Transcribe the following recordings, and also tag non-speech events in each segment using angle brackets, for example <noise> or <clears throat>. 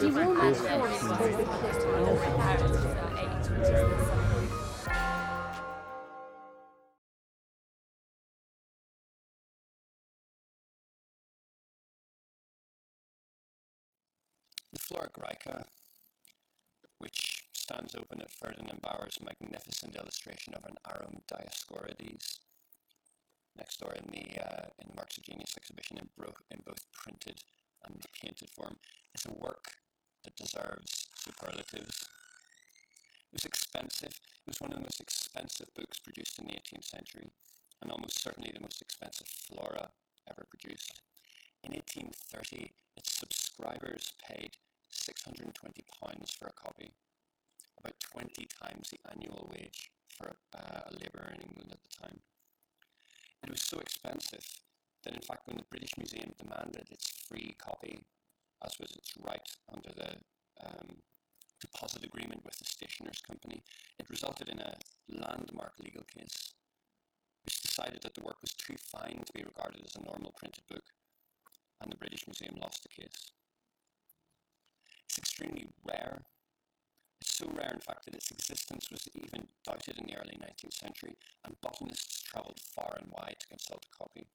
The Flora Graeca, which stands open at Ferdinand Bauer's magnificent illustration of an Arum Dioscorides, next door in the uh, in the Marks of Genius exhibition in, bro- in both printed and painted form, is a work that deserves superlatives. It was expensive. It was one of the most expensive books produced in the 18th century, and almost certainly the most expensive flora ever produced. In 1830, its subscribers paid 620 pounds for a copy, about 20 times the annual wage for uh, a labourer in England at the time. It was so expensive that, in fact, when the British Museum demanded its free copy, as was its right under the um, deposit agreement with the Stationers' Company, it resulted in a landmark legal case which decided that the work was too fine to be regarded as a normal printed book, and the British Museum lost the case. It's extremely rare. It's so rare, in fact, that its existence was even doubted in the early 19th century, and botanists travelled far and wide to consult a copy.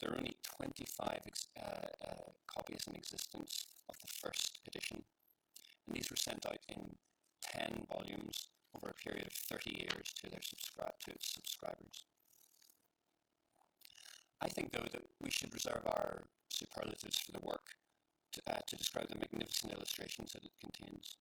There are only 25 ex- uh, uh, copies in existence of the first edition, and these were sent out in 10 volumes over a period of 30 years to their subscri- to its subscribers. I think, though, that we should reserve our superlatives for the work to, uh, to describe the magnificent illustrations that it contains.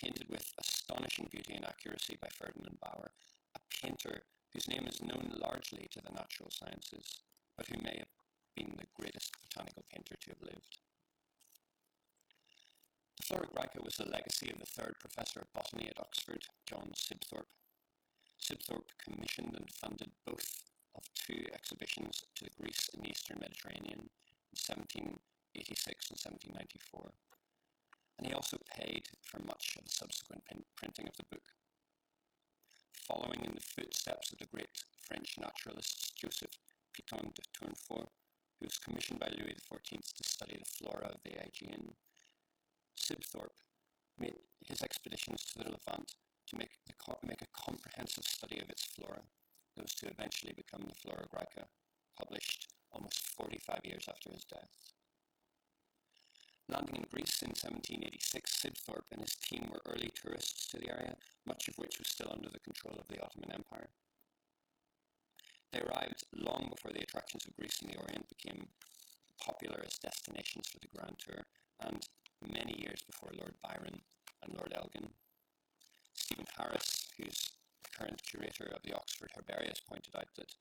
Painted with astonishing beauty and accuracy by Ferdinand Bauer, a painter whose name is known largely to the natural sciences, but who may have been the greatest botanical painter to have lived. The Graeca was the legacy of the third professor of botany at Oxford, John Sibthorp. Sibthorp commissioned and funded both of two exhibitions to Greece and the Eastern Mediterranean in 1786 and 1794, and he also paid for much of the subsequent printing of the book. Following in the footsteps of the great French naturalists Joseph Pitton de Tournefort, who was commissioned by Louis XIV to study the flora of the Aegean, Sibthorp made his expeditions to the Levant to make, the, make a comprehensive study of its flora, those to eventually become the Flora Graeca, published almost 45 years after his death. Landing in Greece in 1786, Sibthorp and his team were early tourists to the area, much of which was still under the control of the Ottoman Empire. They arrived long before the attractions of Greece and the Orient became popular as destinations for the Grand Tour, and many years before Lord Byron and Lord Elgin. Stephen Harris, who's the current curator of the Oxford Herbaria, pointed out that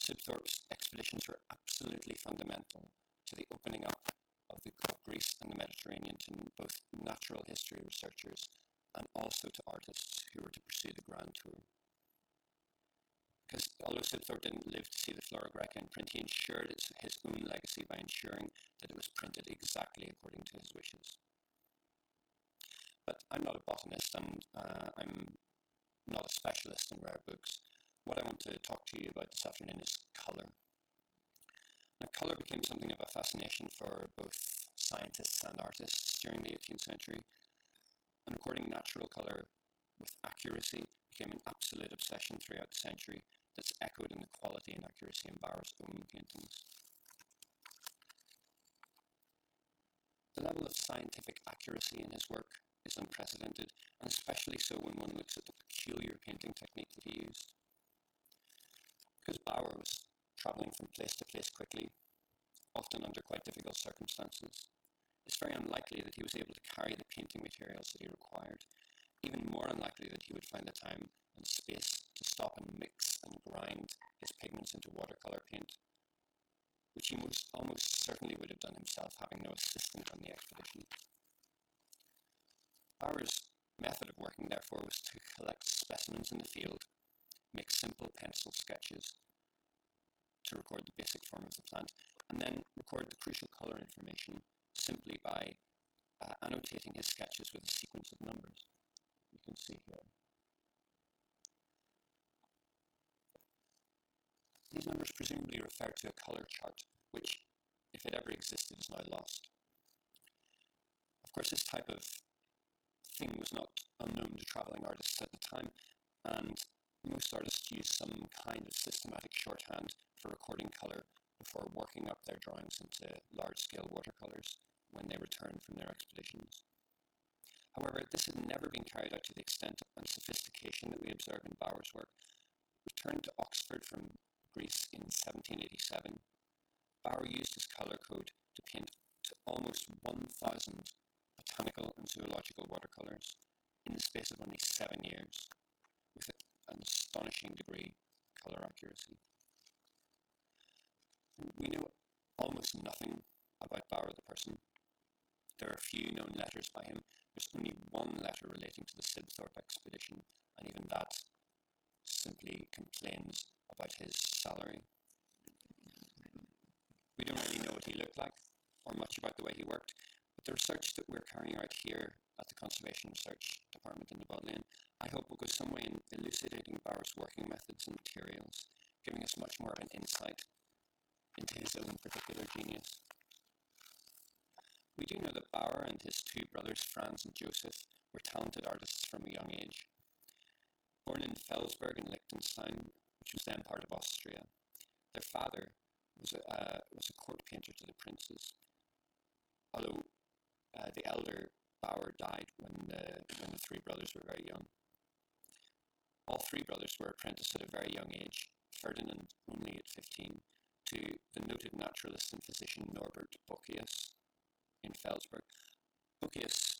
Sibthorp's expeditions were absolutely fundamental to the opening up of, the, of Greece and the Mediterranean to both natural history researchers and also to artists who were to pursue the Grand Tour. Because although Sibthorp didn't live to see the Flora Graeca in print, he ensured his own legacy by ensuring that it was printed exactly according to his wishes. But I'm not a botanist and uh, I'm not a specialist in rare books. What I want to talk to you about this afternoon is colour. Now, colour became something of a fascination for both scientists and artists during the 18th century, and recording natural colour with accuracy became an absolute obsession throughout the century that's echoed in the quality and accuracy in Bauer's own paintings. The level of scientific accuracy in his work is unprecedented, and especially so when one looks at the peculiar painting technique that he used. Because Bauer was travelling from place to place quickly, often under quite difficult circumstances, it's very unlikely that he was able to carry the painting materials that he required, even more unlikely that he would find the time and space to stop and mix and grind his pigments into watercolour paint, which he most, almost certainly would have done himself, having no assistant on the expedition. Bauer's method of working, therefore, was to collect specimens in the field, make simple pencil sketches to record the basic form of the plant, and then record the crucial colour information simply by uh, annotating his sketches with a sequence of numbers. You can see here. These numbers presumably refer to a colour chart, which, if it ever existed, is now lost. Of course, this type of thing was not unknown to travelling artists at the time, and most artists use some kind of systematic shorthand for recording colour before working up their drawings into large-scale watercolours when they return from their expeditions. However, this had never been carried out to the extent and sophistication that we observe in Bauer's work. Returned to Oxford from Greece in 1787, Bauer used his colour code to paint to almost 1,000 botanical and zoological watercolours in the space of only seven years, with an astonishing degree of colour accuracy. We know almost nothing about Bauer the person. There are few known letters by him. There's only one letter relating to the Sibthorp expedition, and even that simply complains about his salary. We don't really know what he looked like or much about the way he worked, but the research that we're carrying out here at the Conservation Research Department in the Bodleian, I hope will go some way in elucidating Bauer's working methods and materials, giving us much more of an insight into his own particular genius. We do know that Bauer and his two brothers, Franz and Joseph, were talented artists from a young age. Born in Feldsberg in Liechtenstein, which was then part of Austria, their father was a, uh, was a court painter to the princes, although uh, the elder Bauer died when the, when the three brothers were very young. All three brothers were apprenticed at a very young age, Ferdinand only at 15, to the noted naturalist and physician Norbert Boccius in Feldsberg. Boccius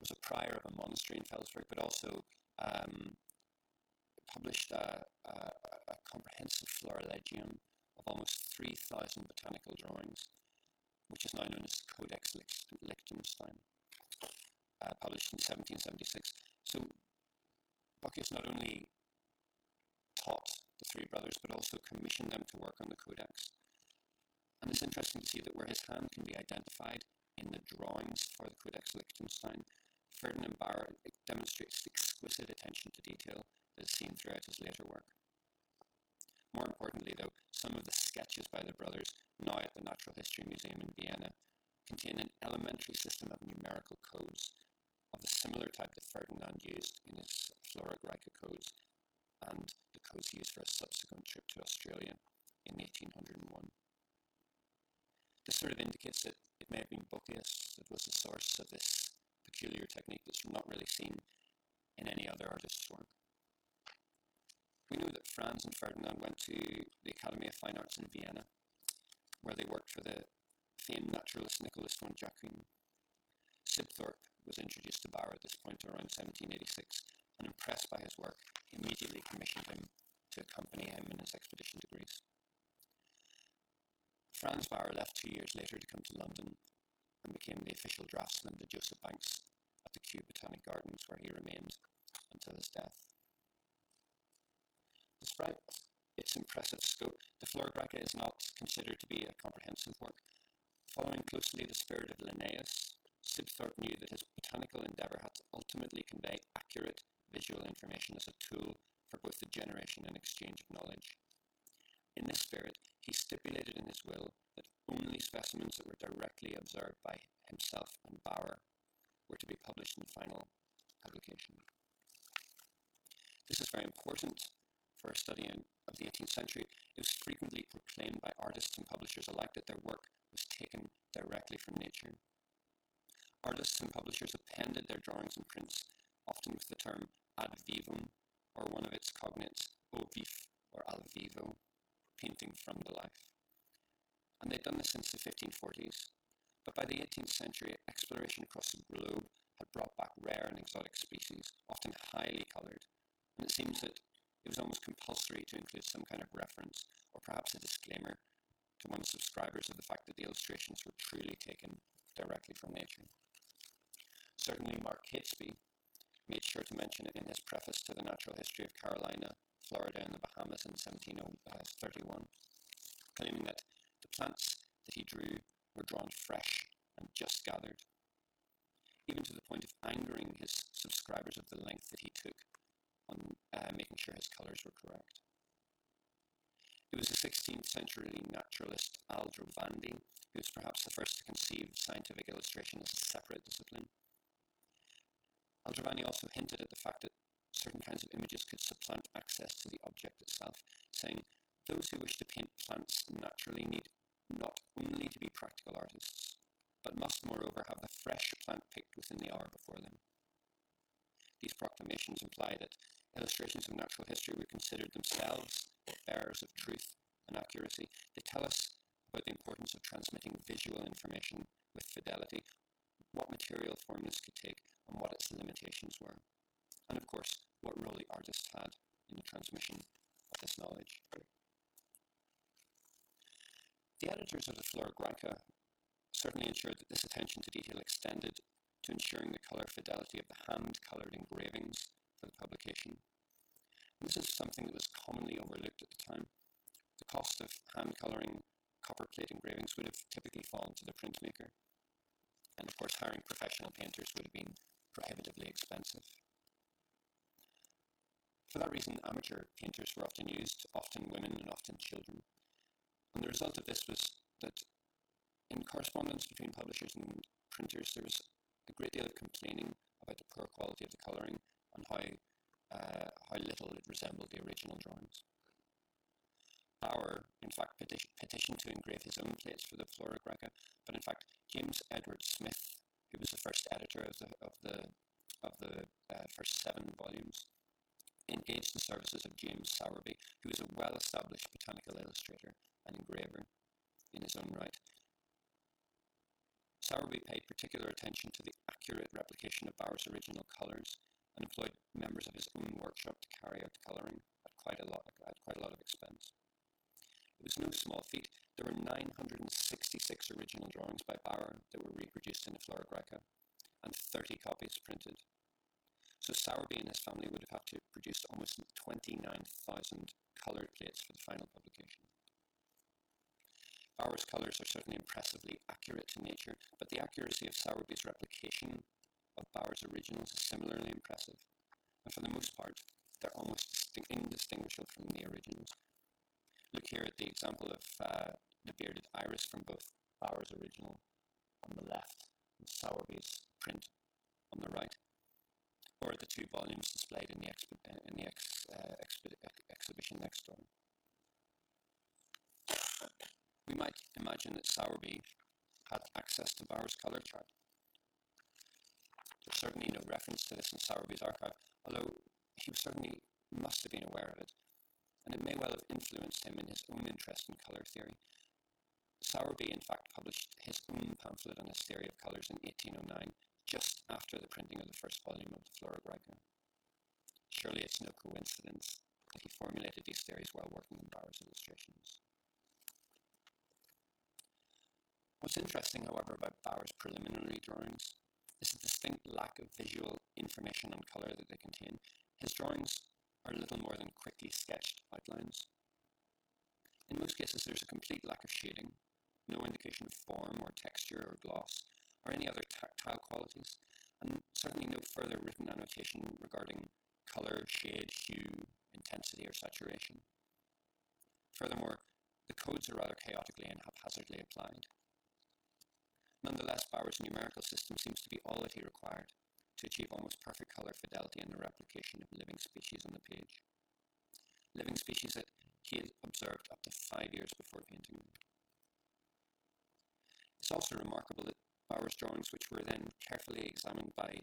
was a prior of a monastery in Feldsberg, but also um, published a, a, a, comprehensive florilegium of almost 3,000 botanical drawings, which is now known as Codex Liechtenstein, uh, published in 1776. So Boccius not only taught the three brothers, but also commissioned them to work on the Codex. And it's interesting to see that where his hand can be identified in the drawings for the Codex Liechtenstein, Ferdinand Bauer demonstrates exquisite attention to detail is seen throughout his later work. More importantly, though, some of the sketches by the brothers, now at the Natural History Museum in Vienna, contain an elementary system of numerical codes of a similar type that Ferdinand used in his Flora Graeca codes and the codes he used for a subsequent trip to Australia in 1801. This sort of indicates that it may have been Boccius that was the source of this peculiar technique that's not really seen in any other artist's work. We know that Franz and Ferdinand went to the Academy of Fine Arts in Vienna, where they worked for the famed naturalist Nicholas von Jacquin. Sibthorp was introduced to Bauer at this point around 1786, and impressed by his work, immediately commissioned him to accompany him in his expedition to Greece. Franz Bauer left two years later to come to London and became the official draftsman to Joseph Banks at the Kew Botanic Gardens, where he remained until his death. Despite its impressive scope, the Flora Graeca is not considered to be a comprehensive work. Following closely the spirit of Linnaeus, Sibthorp knew that his botanical endeavour had to ultimately convey accurate visual information as a tool for both the generation and exchange of knowledge. In this spirit, he stipulated in his will that only specimens that were directly observed by himself and Bauer were to be published in the final publication. This is very important for a study in, of the 18th century. It was frequently proclaimed by artists and publishers alike that their work was taken directly from nature. Artists and publishers appended their drawings and prints, often with the term ad vivum, or one of its cognates, au vif, or al vivo, painting from the life. And they'd done this since the 1540s. But by the 18th century, exploration across the globe had brought back rare and exotic species, often highly coloured, and it seems that it was almost compulsory to include some kind of reference, or perhaps a disclaimer, to one's subscribers of the fact that the illustrations were truly taken directly from nature. Certainly, Mark Catesby made sure to mention it in his preface to the Natural History of Carolina Florida and the Bahamas in 1731, uh, claiming that the plants that he drew were drawn fresh and just gathered, even to the point of angering his subscribers of the length that he took on uh, making sure his colours were correct. It was the 16th century naturalist Aldrovandi who was perhaps the first to conceive scientific illustration as a separate discipline. Aldrovandi also hinted at the fact that certain kinds of images could supplant access to the object itself, saying, Those who wish to paint plants naturally need not only to be practical artists, but must moreover have the fresh plant picked within the hour before them. These proclamations imply that illustrations of natural history were considered themselves bearers of truth and accuracy. They tell us about the importance of transmitting visual information with fidelity, what material form this could take, and what its limitations were. And of course, what role the artist had in the transmission of this knowledge. The editors of the Flora certainly ensured that this attention to detail extended to ensuring the colour fidelity of the hand-coloured engravings for the publication. And this is something that was commonly overlooked at the time. The cost of hand-colouring copper plate engravings would have typically fallen to the printmaker. And of course, hiring professional painters would have been prohibitively expensive. For that reason, amateur painters were often used, often women and often children. And the result of this was that in correspondence between publishers and printers, there was a great deal of complaining about the poor quality of the colouring and how, uh, how little it resembled the original drawings. Bauer, in fact, peti- petitioned to engrave his own plates for the Flora Graeca, but in fact, James Edward Smith, who was the first editor of the of the of the uh, first seven volumes, engaged the services of James Sowerby, who was a well-established botanical illustrator and engraver in his own right. Sowerby paid particular attention to the accurate replication of Bauer's original colours and employed members of his own workshop to carry out the colouring at quite a lot at quite a lot of expense. It was no small feat. There were 966 original drawings by Bauer that were reproduced in the Flora Graeca and 30 copies printed. So Sowerby and his family would have had to produce almost 29,000 coloured plates for the final publication. Bauer's colours are certainly impressively accurate to nature, but the accuracy of Sowerby's replication of Bauer's originals is similarly impressive, and for the most part, they're almost indistinguishable from the originals. Look here at the example of uh, the bearded iris from both Bauer's original on the left and Sowerby's print on the right, or at the two volumes displayed in the, in the ex, uh, ex- exhibition next door. We might imagine that Sowerby had access to Bauer's colour chart. There's certainly no reference to this in Sowerby's archive, although he certainly must have been aware of it, and it may well have influenced him in his own interest in colour theory. Sowerby, in fact, published his own pamphlet on his theory of colours in 1809, just after the printing of the first volume of the Flora Graeca. Surely it's no coincidence that he formulated these theories while working on Bauer's illustrations. What's interesting, however, about Bauer's preliminary drawings is the distinct lack of visual information and colour that they contain. His drawings are little more than quickly sketched outlines. In most cases, there's a complete lack of shading, no indication of form or texture or gloss, or any other tactile qualities, and certainly no further written annotation regarding colour, shade, hue, intensity, or saturation. Furthermore, the codes are rather chaotically and haphazardly applied. Nonetheless, Bauer's numerical system seems to be all that he required to achieve almost perfect colour fidelity in the replication of living species on the page. Living species that he had observed up to five years before painting them. It's also remarkable that Bauer's drawings, which were then carefully examined by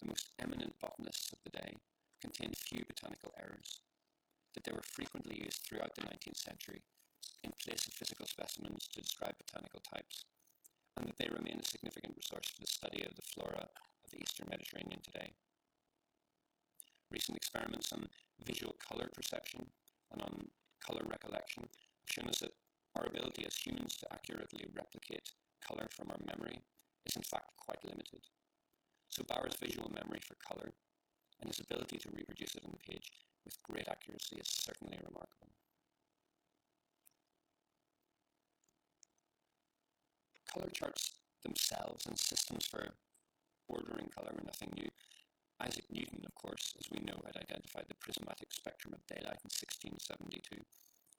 the most eminent botanists of the day, contained few botanical errors, that they were frequently used throughout the 19th century in place of physical specimens to describe botanical types, and that they remain a significant resource for the study of the flora of the eastern Mediterranean today. Recent experiments on visual colour perception and on colour recollection have shown us that our ability as humans to accurately replicate colour from our memory is in fact quite limited. So Bauer's visual memory for colour and his ability to reproduce it on the page with great accuracy is certainly remarkable. Color charts themselves and systems for ordering color were nothing new. Isaac Newton, of course, as we know, had identified the prismatic spectrum of daylight in 1672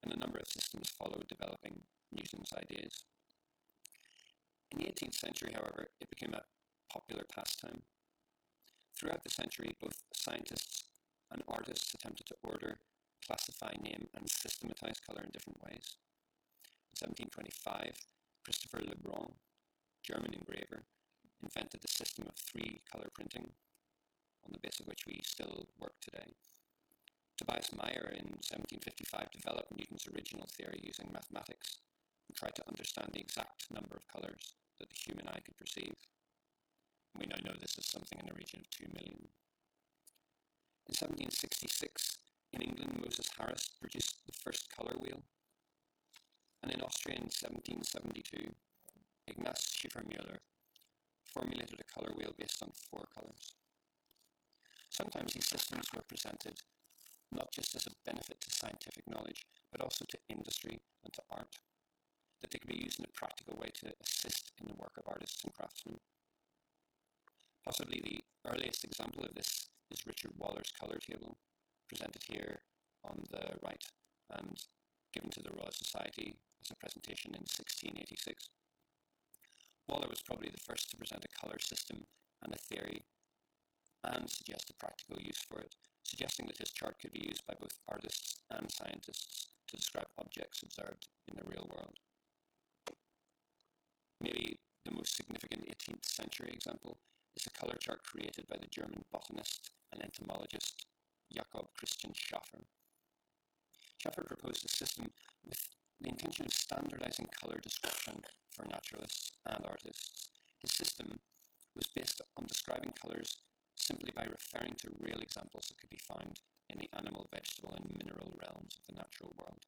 and a number of systems followed developing Newton's ideas. In the 18th century, however, it became a popular pastime. Throughout the century, both scientists and artists attempted to order, classify, name, and systematize colour in different ways. In 1725, Christopher Le Blon, German engraver, invented the system of three colour printing, on the basis of which we still work today. Tobias Mayer in 1755 developed Newton's original theory using mathematics and tried to understand the exact number of colours that the human eye could perceive. We now know this is something in the region of 2 million. In 1766, in England, Moses Harris produced the first colour wheel. And in Austria in 1772, Ignaz Schiffermüller formulated a colour wheel based on four colours. Sometimes these systems were presented not just as a benefit to scientific knowledge, but also to industry and to art, that they could be used in a practical way to assist in the work of artists and craftsmen. Possibly the earliest example of this is Richard Waller's colour table, presented here on the right and given to the Royal Society as a presentation in 1686. Waller was probably the first to present a colour system and a theory and suggest a practical use for it, suggesting that his chart could be used by both artists and scientists to describe objects observed in the real world. Maybe the most significant 18th century example is a color chart created by the German botanist and entomologist Jakob Christian Schaffer. Schaffer proposed a system with the intention of standardizing color description for naturalists and artists. His system was based on describing colors simply by referring to real examples that could be found in the animal, vegetable, and mineral realms of the natural world.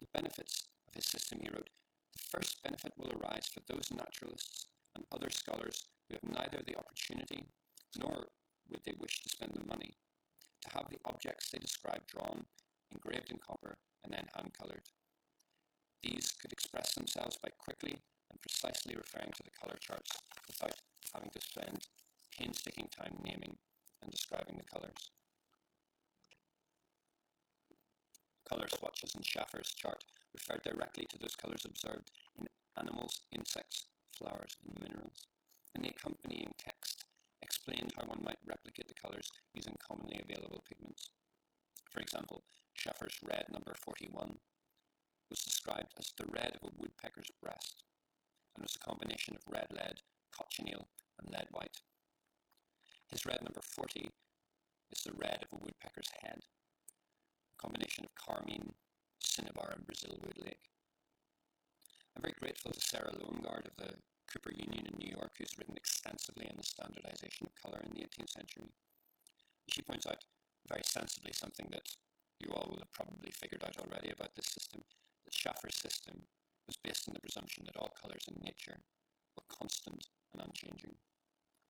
The benefits of his system, he wrote, the first benefit will arise for those naturalists and other scholars who have neither the opportunity nor would they wish to spend the money to have the objects they describe drawn, engraved in copper, and then hand coloured. These could express themselves by quickly and precisely referring to the colour charts without having to spend painstaking time naming and describing the colors. Color swatches in Schaffer's chart refer directly to those colors observed in animals, insects, flowers, and minerals, and the accompanying text explained how one might replicate the colors using commonly available pigments. For example, Schaffer's red number 41 was described as the red of a woodpecker's breast and was a combination of red lead, cochineal, and lead white. His red number 40 is the red of a woodpecker's head, a combination of carmine, cinnabar, and Brazil wood lake. I'm very grateful to Sarah Lowengard of the Cooper Union in New York, who's written extensively on the standardization of colour in the 18th century. She points out very sensibly something that you all will have probably figured out already about this system, that Schaffer's system was based on the presumption that all colours in nature were constant and unchanging,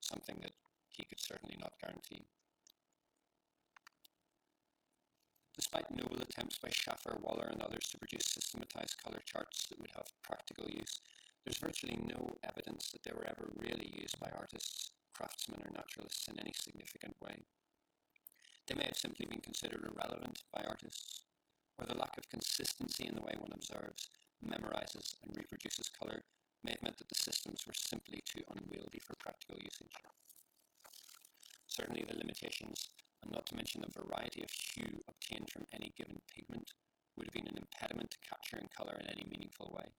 something that he could certainly not guarantee. Despite noble attempts by Schaffer, Waller, and others to produce systematized color charts that would have practical use, there's virtually no evidence that they were ever really used by artists, craftsmen, or naturalists in any significant way. They may have simply been considered irrelevant by artists, or the lack of consistency in the way one observes, memorizes, and reproduces color may have meant that the systems were simply too unwieldy for practical usage. Certainly the limitations, and not to mention the variety of hue obtained from any given pigment, would have been an impediment to capturing colour in any meaningful way.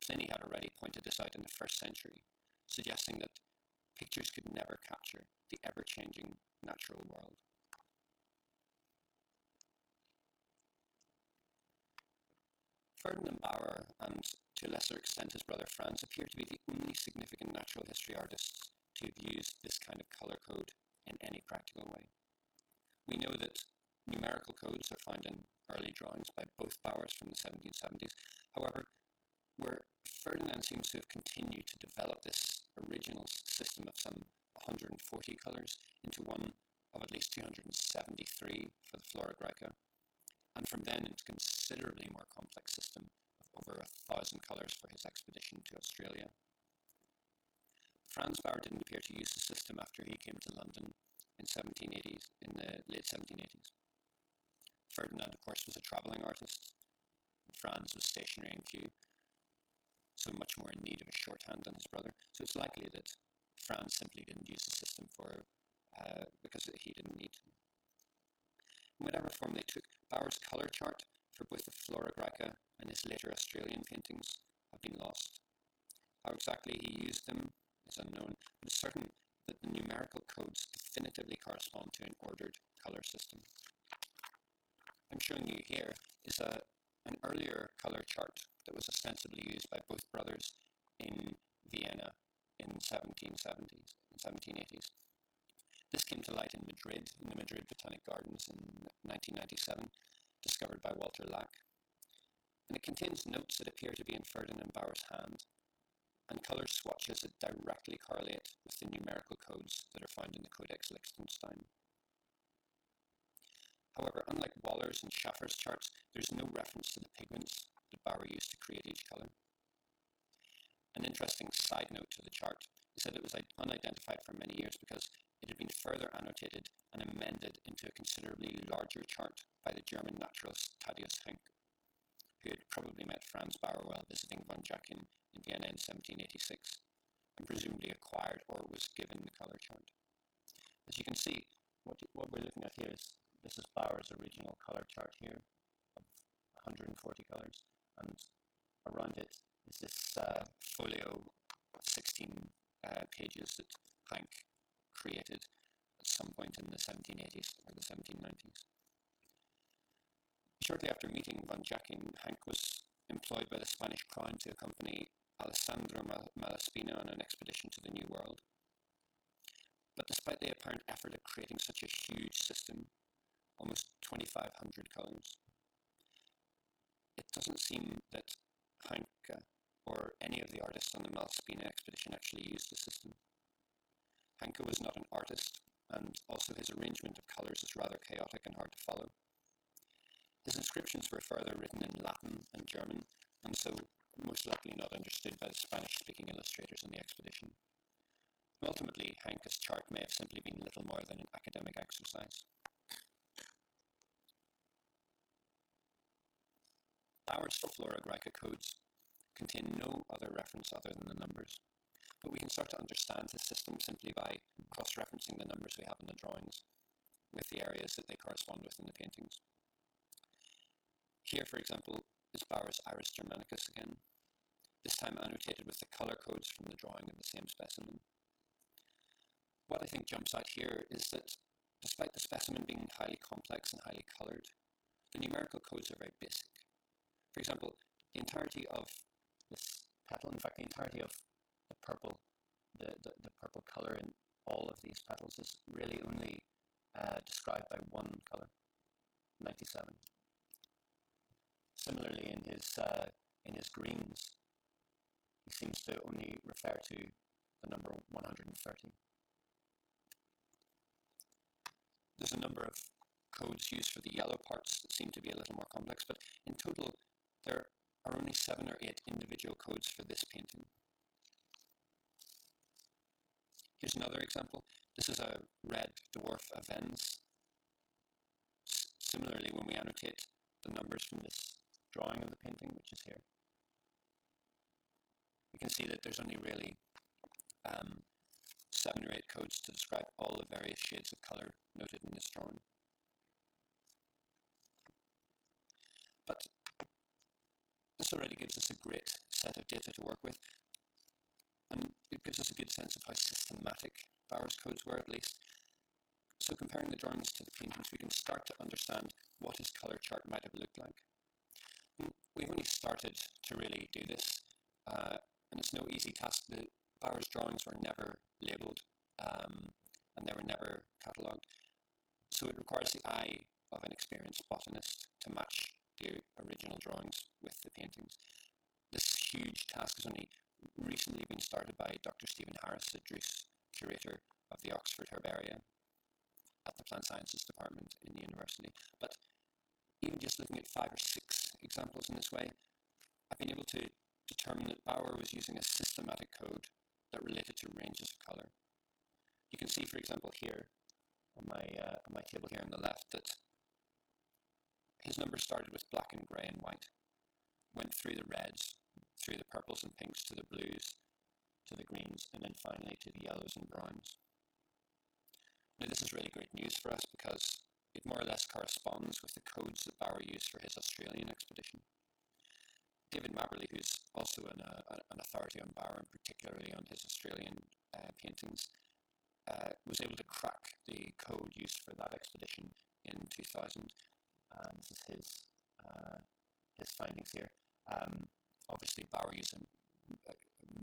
Pliny had already pointed this out in the first century, suggesting that pictures could never capture the ever-changing natural world. Ferdinand Bauer and, to a lesser extent, his brother Franz appear to be the only significant natural history artists to have used this kind of color code in any practical way. We know that numerical codes are found in early drawings by both Bauers from the 1770s. However, where Ferdinand seems to have continued to develop this original system of some 140 colours into one of at least 273 for the Flora Graeca, and from then into considerably more complex system of over a thousand colours for his expedition to Australia. Franz Bauer didn't appear to use the system after he came to London in 1780s, in the late 1780s. Ferdinand, of course, was a travelling artist. Franz was stationary in Kew, so much more in need of a shorthand than his brother. So it's likely that Franz simply didn't use the system for uh, because he didn't need to. In whatever form they took, Bauer's colour chart for both the Flora Graeca and his later Australian paintings have been lost. How exactly he used them is unknown, but it's certain that the numerical codes definitively correspond to an ordered colour system. I'm showing you here is a, an earlier colour chart that was ostensibly used by both brothers in Vienna in 1770s and 1780s. This came to light in Madrid, in the Madrid Botanic Gardens in 1997, discovered by Walter Lack. And it contains notes that appear to be in Ferdinand Bauer's hand, and colour swatches that directly correlate with the numerical codes that are found in the Codex Liechtenstein. However, unlike Waller's and Schaffer's charts, there's no reference to the pigments that Bauer used to create each colour. An interesting side note to the chart is that it was unidentified for many years because it had been further annotated and amended into a considerably larger chart by the German naturalist Thaddeus Haenke, who had probably met Franz Bauer while visiting von Jacquin in Vienna in 1786 and presumably acquired or was given the colour chart. As you can see, what, what we're looking at here is this is Bauer's original colour chart here of 140 colours, and around it is this uh, folio of 16 uh, pages that Haenke created at some point in the 1780s or the 1790s. Shortly after meeting von Jacquin, Haenke was employed by the Spanish crown to accompany Alessandro Malaspina on an expedition to the New World. But despite the apparent effort of creating such a huge system, almost 2,500 columns, It doesn't seem that Haenke uh, or any of the artists on the Malaspina expedition actually used the system. Haenke was not an artist, and also his arrangement of colours is rather chaotic and hard to follow. His inscriptions were further written in Latin and German, and so most likely not understood by the Spanish-speaking illustrators on the expedition. Ultimately, Haenke's chart may have simply been little more than an academic exercise. Bauer's Flora Graeca codes contain no other reference other than the numbers, but we can start to understand the system simply by cross-referencing the numbers we have in the drawings with the areas that they correspond with in the paintings. Here, for example, is Bauer's Iris Germanicus again, this time annotated with the colour codes from the drawing of the same specimen. What I think jumps out here is that despite the specimen being highly complex and highly coloured, the numerical codes are very basic. For example, the entirety of this petal, in fact, the entirety of the purple, the, the, the purple color in all of these petals is really only uh, described by one color, 97. Similarly, in his, uh, in his greens, he seems to only refer to the number 130. There's a number of codes used for the yellow parts that seem to be a little more complex, but in total, there are only seven or eight individual codes for this painting. Here's another example. This is a red dwarf Avens. similarly, when we annotate the numbers from this drawing of the painting, which is here, we can see that there's only really um, seven or eight codes to describe all the various shades of color noted in this drawing. But this already gives us a great set of data to work with, and it gives us a good sense of how systematic Bauer's codes were, at least. So comparing the drawings to the paintings, we can start to understand what his colour chart might have looked like. We've only started to really do this, uh, and it's no easy task. The Bauer's drawings were never labelled, um, and they were never catalogued. So it requires the eye of an experienced botanist to match the original drawings with the paintings. This huge task has only recently been started by Dr. Stephen Harris, the Druce curator of the Oxford Herbaria at the Plant Sciences Department in the university. But even just looking at five or six examples in this way, I've been able to determine that Bauer was using a systematic code that related to ranges of colour. You can see, for example, here on my, uh, on my table here on the left that his numbers started with black and grey and white, went through the reds, through the purples and pinks to the blues, to the greens, and then finally to the yellows and browns. Now, this is really great news for us because it more or less corresponds with the codes that Bauer used for his Australian expedition. David Mabberley, who's also an, uh, an authority on Bauer and particularly on his Australian uh, paintings, uh, was able to crack the code used for that expedition in 2000. Um, this is his uh, his findings here. Um, obviously, Bauer used a, a,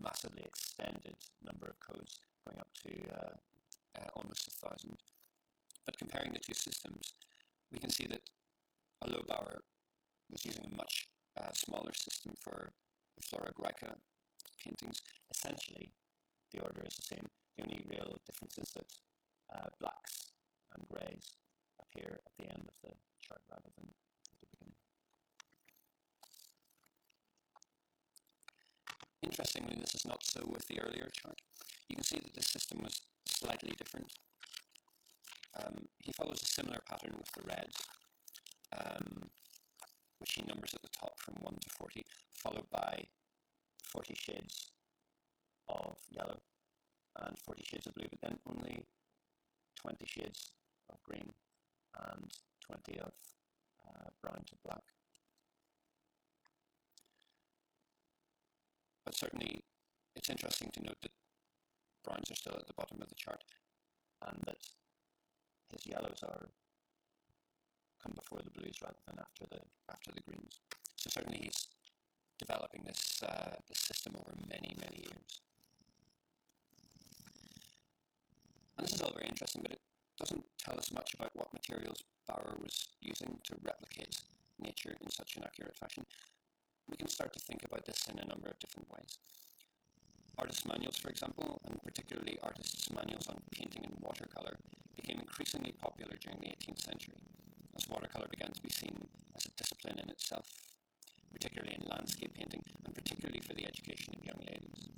massively extended number of codes, going up to uh, uh, almost a thousand. But comparing the two systems, we can see that although Bauer was using a much uh, smaller system for the Flora Graeca paintings, essentially the order is the same. The only real difference is that uh, blacks and greys appear at the end of the chart rather than at the beginning. Interestingly, this is not so with the earlier chart. You can see that the system was slightly different. Um, he follows a similar pattern with the reds. Um, which he numbers at the top from 1 to 40, followed by 40 shades of yellow and 40 shades of blue, but then only 20 shades of green and 20 of uh, brown to black. But certainly it's interesting to note that browns are still at the bottom of the chart and that his yellows are come before the blues rather than after the after the greens. So certainly he's developing this uh, this system over many many years. And this is all very interesting, but it doesn't tell us much about what materials Bauer was using to replicate nature in such an accurate fashion. We can start to think about this in a number of different ways. Artist manuals, for example, and particularly artists' manuals on painting in watercolour, became increasingly popular during the 18th century as watercolour began to be seen as a discipline in itself, particularly in landscape painting and particularly for the education of young ladies.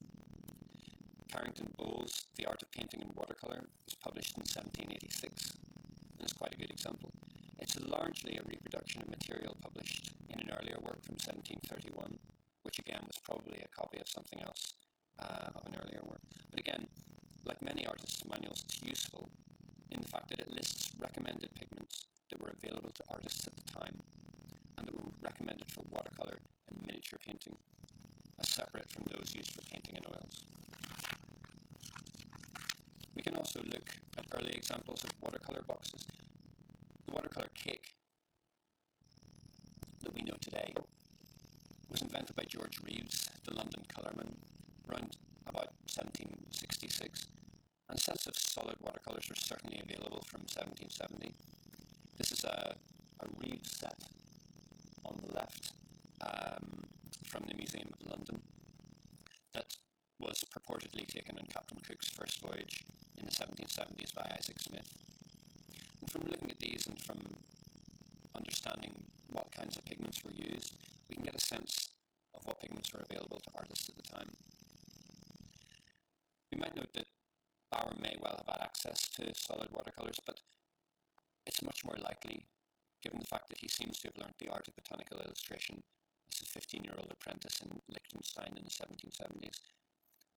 Carrington Bowles' The Art of Painting in Watercolour was published in 1786 and is quite a good example. It's largely a reproduction of material published in an earlier work from 1731, which again was probably a copy of something else uh, of an earlier work. But again, like many artists' manuals, it's useful in the fact that it lists recommended pigments that were available to artists at the time and that were recommended for watercolour and miniature painting, as separate from those used for painting in oils. We can also look at early examples of watercolour boxes. The watercolour cake that we know today was invented by George Reeves, the London colourman, around about 1766, and sets of solid watercolours were certainly available from 1770 this is a, a reed set on the left um, from the Museum of London that was purportedly taken on Captain Cook's first voyage in the 1770s by Isaac Smith. From looking at these and from understanding what kinds of pigments were used, we can get a sense of what pigments were available to artists at the time. We might note that Bauer may well have had access to solid watercolours, but it's much more likely, given the fact that he seems to have learnt the art of botanical illustration as a 15 year old apprentice in Liechtenstein in the 1770s,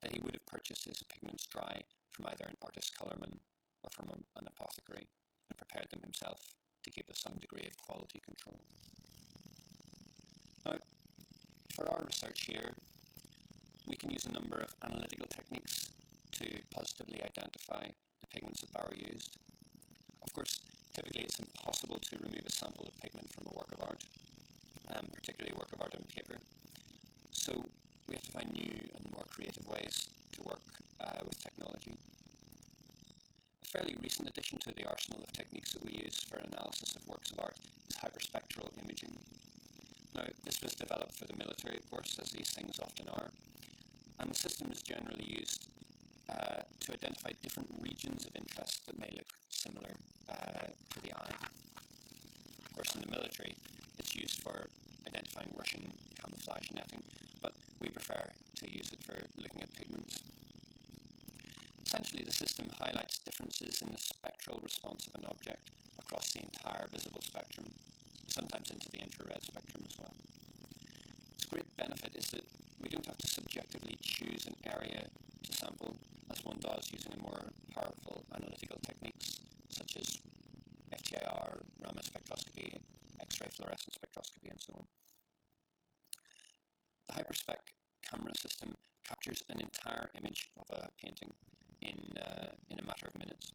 that he would have purchased his pigments dry from either an artist colourman or from an apothecary himself to give us some degree of quality control. Now, for our research here, we can use a number of analytical techniques to positively identify the pigments that Bauer used. Of course, Typically, it's impossible to remove a sample of pigment from a work of art, um, particularly a work of art on paper. So we have to find new and more creative ways to work uh, with technology. Fairly recent addition to the arsenal of techniques that we use for analysis of works of art is hyperspectral imaging. Now, this was developed for the military, of course, as these things often are, and the system is generally used uh, to identify different regions of interest that may look similar uh, to the eye. Of course, in the military, it's used for identifying Russian camouflage netting, but we prefer to use it for looking at pigments. Essentially, the system highlights differences in the spectral response of an object across the entire visible spectrum. sometimes into the infrared spectrum as well. Its great benefit is that we don't have to subjectively choose an area to sample as one does using more powerful analytical techniques such as FTIR, Raman spectroscopy, X-ray fluorescence spectroscopy, and so on. The hyperspec camera system captures an entire image of a painting in, uh, in a matter of minutes.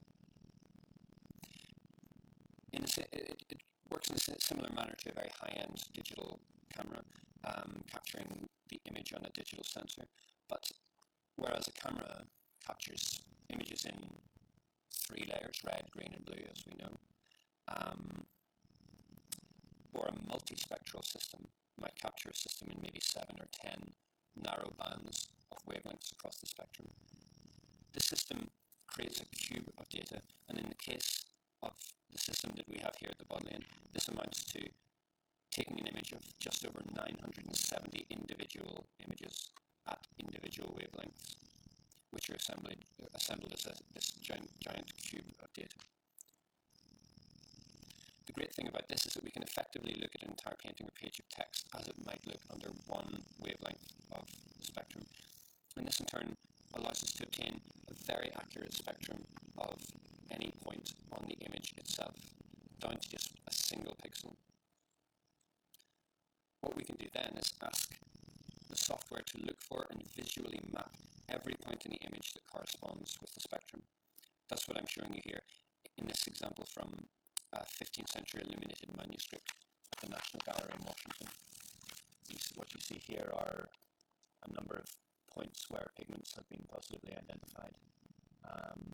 In a, it, it, works in a similar manner to a very high-end digital camera, um, capturing the image on a digital sensor. But whereas a camera captures images in three layers, red, green, and blue, as we know, um, or a multispectral system might capture a system in maybe seven or ten narrow bands of wavelengths across the spectrum. The system creates a cube of data, and in the case of the system that we have here at the Bodleian, this amounts to taking an image of just over 970 individual images at individual wavelengths, which are assembled, assembled as a, this giant, giant cube of data. The great thing about this is that we can effectively look at an entire painting or page of text as it might look under one wavelength of the spectrum. And this in turn allows us to obtain a very accurate spectrum of any point on the image itself, down to just a single pixel. What we can do then is ask the software to look for and visually map every point in the image that corresponds with the spectrum. That's what I'm showing you here in this example from a 15th century illuminated manuscript at the National Gallery in Washington. what you see here are a number of points where pigments have been positively identified. Um,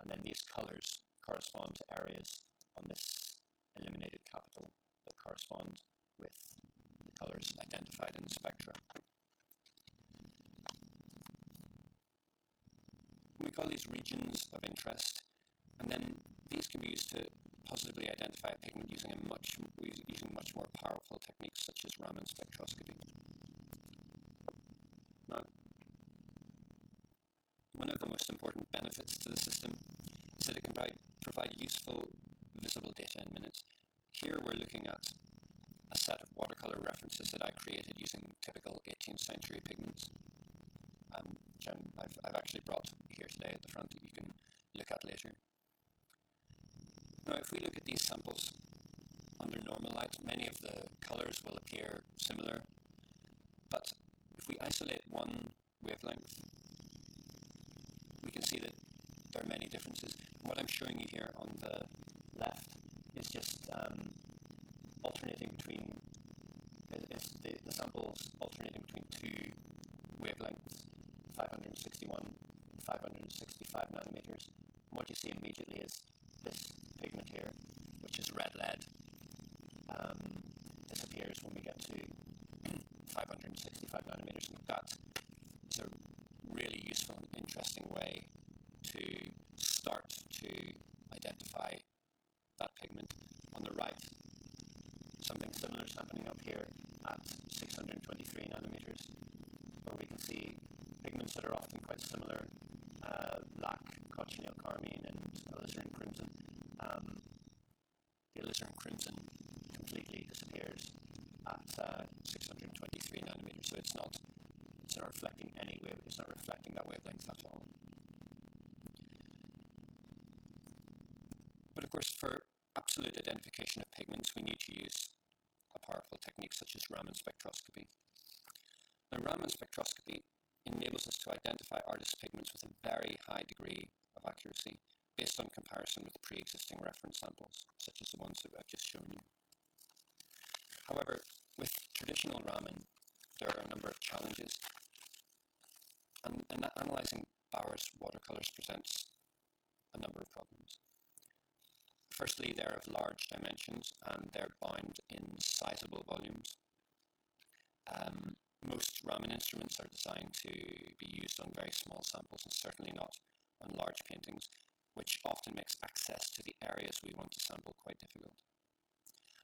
and then these colors correspond to areas on this illuminated capital that correspond with the colors identified in the spectra. We call these regions of interest, and then these can be used to positively identify a pigment using a much using much more powerful techniques such as Raman spectroscopy. Now, one of the most important benefits to the system is that it can provide, useful visible data in minutes. Here we're looking at a set of watercolor references that I created using typical 18th century pigments, um, which i have I've actually brought here today at the front that you can look at later. Now if we look at these samples under normal light, many of the colors will appear similar, but if we isolate one wavelength, we can see that there are many differences. What I'm showing you here on the left is just um, alternating between is the, the samples alternating between two wavelengths, 561 565 nanometers. What you see immediately is this pigment here, which is red lead, um, disappears when we get to <clears throat> 565 nanometers. And that is really useful and interesting way to start to identify that pigment. On the right, something similar is happening up here at 623 nanometers, where we can see pigments that are often quite similar, uh, black, cochineal carmine, and alizarin crimson. Um, the alizarin crimson completely disappears at uh, 623 nanometers, so it's not it's not reflecting any wave, it's not reflecting that wavelength at all. But of course, for absolute identification of pigments, we need to use a powerful technique such as Raman spectroscopy. Now, Raman spectroscopy enables us to identify artist pigments with a very high degree of accuracy based on comparison with pre-existing reference samples, such as the ones that I've just shown you. However, with traditional Raman, there are a number of challenges and, and analyzing Bauer's watercolors presents a number of problems. Firstly, they're of large dimensions and they're bound in sizable volumes. Um, most Raman instruments are designed to be used on very small samples and certainly not on large paintings, which often makes access to the areas we want to sample quite difficult.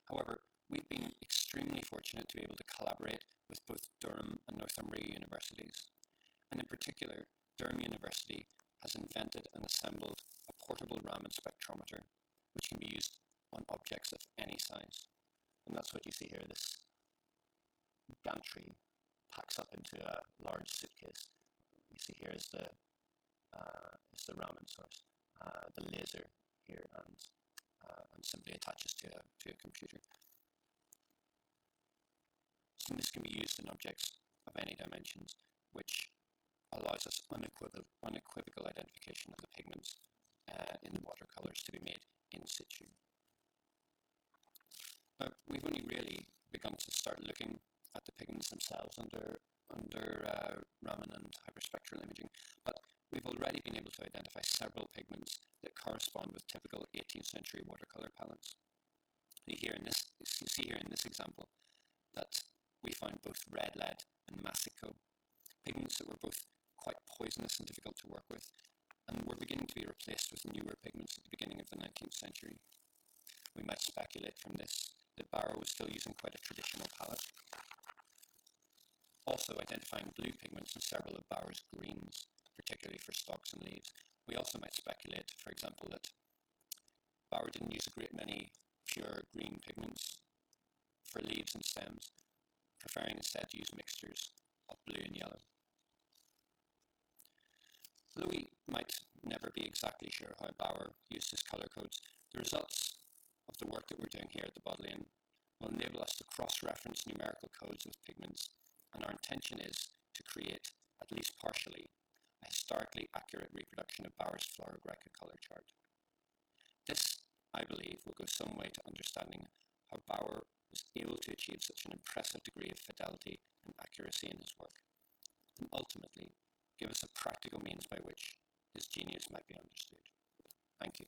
However, we've been extremely fortunate to be able to collaborate with both Durham and Northumbria universities and in particular, Durham University has invented and assembled a portable Raman spectrometer, which can be used on objects of any size. And that's what you see here, this gantry packs up into a large suitcase. You see here is the uh, is the Raman source, uh, the laser here, and uh, and simply attaches to a to a computer. So this can be used in objects of any dimensions, which allows us unequivocal, unequivocal identification of the pigments uh, in the watercolors to be made in situ. But we've only really begun to start looking at the pigments themselves under under uh, Raman and hyperspectral imaging, but we've already been able to identify several pigments that correspond with typical 18th century watercolor palettes. You, in this, you see here in this example that we found both red lead and massicot, pigments that were both quite poisonous and difficult to work with, and were beginning to be replaced with newer pigments at the beginning of the 19th century. We might speculate from this that Bauer was still using quite a traditional palette. Also identifying blue pigments in several of Bauer's greens, particularly for stalks and leaves. We also might speculate, for example, that Bauer didn't use a great many pure green pigments for leaves and stems, preferring instead to use mixtures of blue and yellow. We might never be exactly sure how Bauer used his colour codes, the results of the work that we're doing here at the Bodleian will enable us to cross-reference numerical codes with pigments, and our intention is to create, at least partially, a historically accurate reproduction of Bauer's Flora Graeca colour chart. This, I believe, will go some way to understanding how Bauer was able to achieve such an impressive degree of fidelity and accuracy in his work, and ultimately give us a practical means by which his genius might be understood. Thank you.